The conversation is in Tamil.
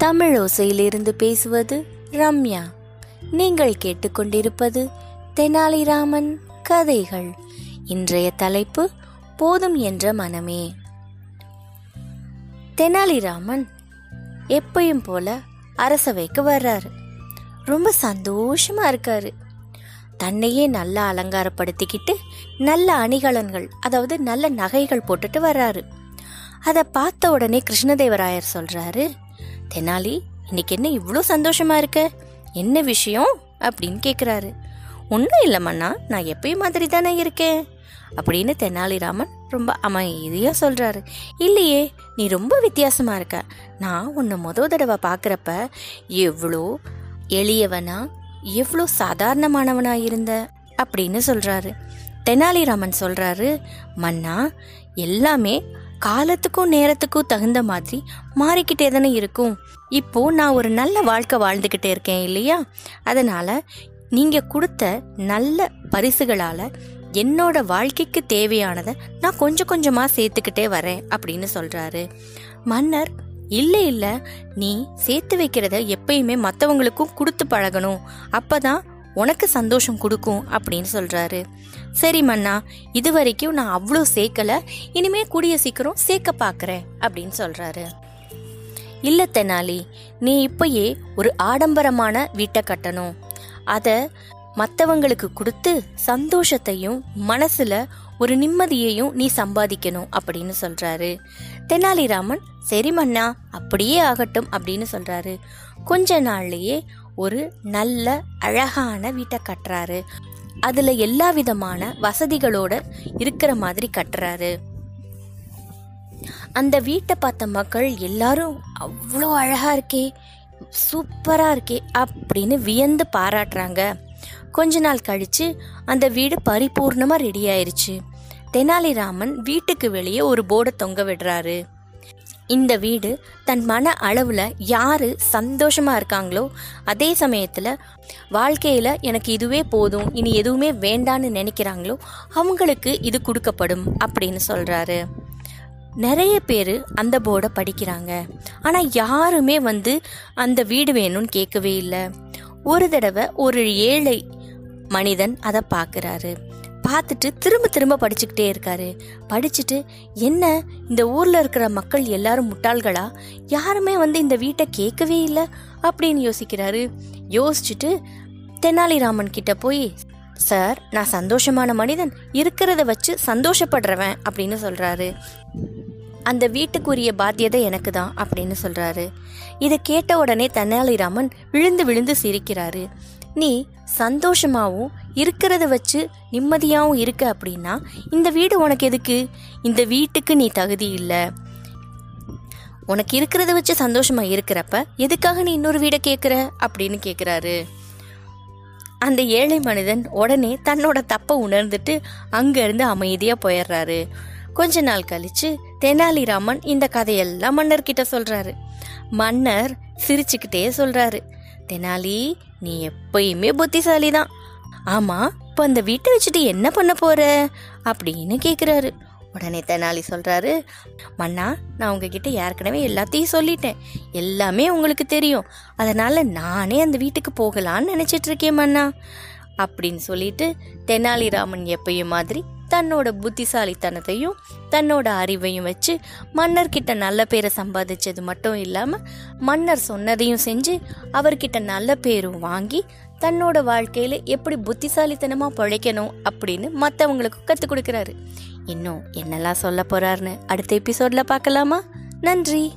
தமிழ் ஓசையிலிருந்து பேசுவது ரம்யா. நீங்கள் கேட்டுக்கொண்டிருப்பது தெனாலிராமன் கதைகள். இன்றைய தலைப்பு போதும் என்ற மனமே தெனாலிராமன் எப்பயும் போல அரசவைக்கு வர்றாரு. ரொம்ப சந்தோஷமா இருக்காரு. தன்னையே நல்லா அலங்காரப்படுத்திக்கிட்டு நல்ல அணிகலன்கள் அதாவது நல்ல நகைகள் போட்டுட்டு வர்றாரு. அதை பார்த்த உடனே கிருஷ்ணதேவராயர் சொல்றாரு தெனாலி இன்னைக்கு என்ன இவ்வளோ சந்தோஷமா இருக்க? என்ன விஷயம்? அப்படின்னு கேட்குறாரு ஒன்றும் இல்லை நான் எப்பயும் மாதிரி தானே இருக்கேன். அப்படின்னு தெனாலிராமன் ரொம்ப அமைதியாக சொல்கிறாரு இல்லையே நீ ரொம்ப வித்தியாசமாக இருக்க. நான் உன்னை முத தடவை பார்க்குறப்ப எவ்வளோ எளியவனா எவ்வளோ சாதாரணமானவனா இருந்த அப்படின்னு சொல்கிறாரு தெனாலிராமன் சொல்கிறாரு மன்னா எல்லாமே காலத்துக்கும் நேரத்துக்கும் தகுந்த மாதிரி மாறிக்கிட்டே தானே இருக்கும். இப்போ நான் ஒரு நல்ல வாழ்க்கை வாழ்ந்துக்கிட்டே இருக்கேன் இல்லையா? அதனால நீங்க கொடுத்த நல்ல பரிசுகளால என்னோட வாழ்க்கைக்கு தேவையானதை நான் கொஞ்சம் கொஞ்சமா சேர்த்துக்கிட்டே வரேன் அப்படின்னு சொல்றாரு. மன்னர் இல்லை இல்லை. நீ சேர்த்து வைக்கிறத எப்பயுமே மற்றவங்களுக்கும் கொடுத்து பழகணும். அப்பதான் உனக்கு சந்தோஷம் கொடுக்கும் அப்படின்னு சொல்றாரு. சரி மன்னா இது வரைக்கும் நான் அவ்வளோ சேர்க்கல இனிமே கூடிய சீக்கிரம் சேர்க்க பார்க்குறேன் அப்படின்னு சொல்றாரு. இல்ல தெனாலி நீ இப்பயே ஒரு ஆடம்பரமான வீட்டை கட்டணும். அத மற்றவங்களுக்கு கொடுத்து சந்தோஷத்தையும் மனசுல ஒரு நிம்மதியையும் நீ சம்பாதிக்கணும் அப்படின்னு சொல்றாரு. தெனாலிராமன் சரி மன்னா அப்படியே ஆகட்டும் அப்படின்னு சொல்றாரு. கொஞ்ச நாள்லயே ஒரு நல்ல அழகான வீட்டை கட்டுறாரு. அதுல எல்லா விதமான வசதிகளோட இருக்கிற மாதிரி கட்டுறாரு. அந்த வீட்டை பார்த்த மக்கள் எல்லாரும் அவ்வளோ அழகா இருக்கே சூப்பரா இருக்கே அப்படின்னு வியந்து பாராட்டுறாங்க. கொஞ்ச நாள் கழிச்சு அந்த வீடு பரிபூர்ணமா ரெடி ஆயிருச்சு. தெனாலிராமன் வீட்டுக்கு வெளியே ஒரு போர்டை தொங்க விடுறாரு. இந்த வீடு தன் மன அளவுல யாரு சந்தோஷமா இருக்காங்களோ அதே சமயத்துல வாழ்க்கையில எனக்கு இதுவே போதும் இனி எதுவுமே வேண்டான்னு நினைக்கிறாங்களோ அவங்களுக்கு இது கொடுக்கப்படும் அப்படின்னு சொல்றாரு. நிறைய பேர் அந்த போர்டை படிக்கிறாங்க. ஆனால் யாருமே வந்து அந்த வீடு வேணும்னு கேட்கவே இல்லை. ஒரு தடவை ஒரு ஏழை மனிதன் அதை பார்க்குறாரு. பார்த்துட்டு திரும்ப திரும்ப படிச்சுக்கிட்டே இருக்காரு. படிச்சுட்டு என்ன இந்த ஊர்ல இருக்கிற மக்கள் எல்லாரும் முட்டாள்களா? யாருமே வந்து இந்த வீட்டை கேட்கவே இல்லை அப்படின்னு யோசிக்கிறாரு. யோசிச்சுட்டு தெனாலிராமன் கிட்ட போய் சார் நான் சந்தோஷமான மனிதன். இருக்கிறத வச்சு சந்தோஷப்படுறவன் அப்படின்னு சொல்றாரு. அந்த வீட்டுக்குரிய பாத்தியதை எனக்கு தான் அப்படின்னு சொல்றாரு. இதை கேட்ட உடனே தெனாலிராமன் விழுந்து விழுந்து சிரிக்கிறாரு. நீ சந்தோஷமாகவும் இருக்கிறத வச்சு நிம்மதியாகவும் இருக்க அப்படின்னா இந்த வீடு உனக்கு எதுக்கு? இந்த வீட்டுக்கு நீ தகுதி இல்லை. உனக்கு இருக்கிறத வச்சு சந்தோஷமா இருக்கிறப்ப எதுக்காக நீ இன்னொரு வீடை கேட்குற அப்படின்னு கேட்குறாரு அந்த ஏழை மனிதன் உடனே தன்னோட தப்பை உணர்ந்துட்டு அங்கேருந்து அமைதியாக போயிடுறாரு. கொஞ்ச நாள் கழிச்சு தெனாலிராமன் இந்த கதையெல்லாம் மன்னர்கிட்ட சொல்றாரு. மன்னர் சிரிச்சுக்கிட்டே சொல்றாரு. தெனாலி நீ எப்பயுமே புத்திசாலி தான் ஆமா இப்போ அந்த வீட்டை வச்சுட்டு என்ன பண்ண போற? அப்படின்னு கேக்குறாரு. உடனே தெனாலி சொல்றாரு மன்னா நான் உங்ககிட்ட ஏற்கனவே எல்லாத்தையும் சொல்லிட்டேன். எல்லாமே உங்களுக்கு தெரியும். அதனால நானே அந்த வீட்டுக்கு போகலான்னு நினைச்சிட்டு இருக்கேன் மன்னா. அப்படின்னு சொல்லிட்டு தெனாலிராமன் எப்பயும் மாதிரி தன்னோட புத்திசாலித்தனத்தையும் தன்னோட அறிவையும் வச்சு மன்னர்கிட்ட நல்ல பேரை சம்பாதிச்சது மட்டும் இல்லாம மன்னர் சொன்னதையும் செஞ்சு அவர்கிட்ட நல்ல பேரும் வாங்கி தன்னோட வாழ்க்கையில எப்படி புத்திசாலித்தனமா பழைக்கணும் அப்படின்னு மற்றவங்களுக்கு கற்றுக் கொடுக்குறாரு. இன்னும் என்னெல்லாம் சொல்ல போறாருன்னு அடுத்த எபிசோட்ல பார்க்கலாமா? நன்றி.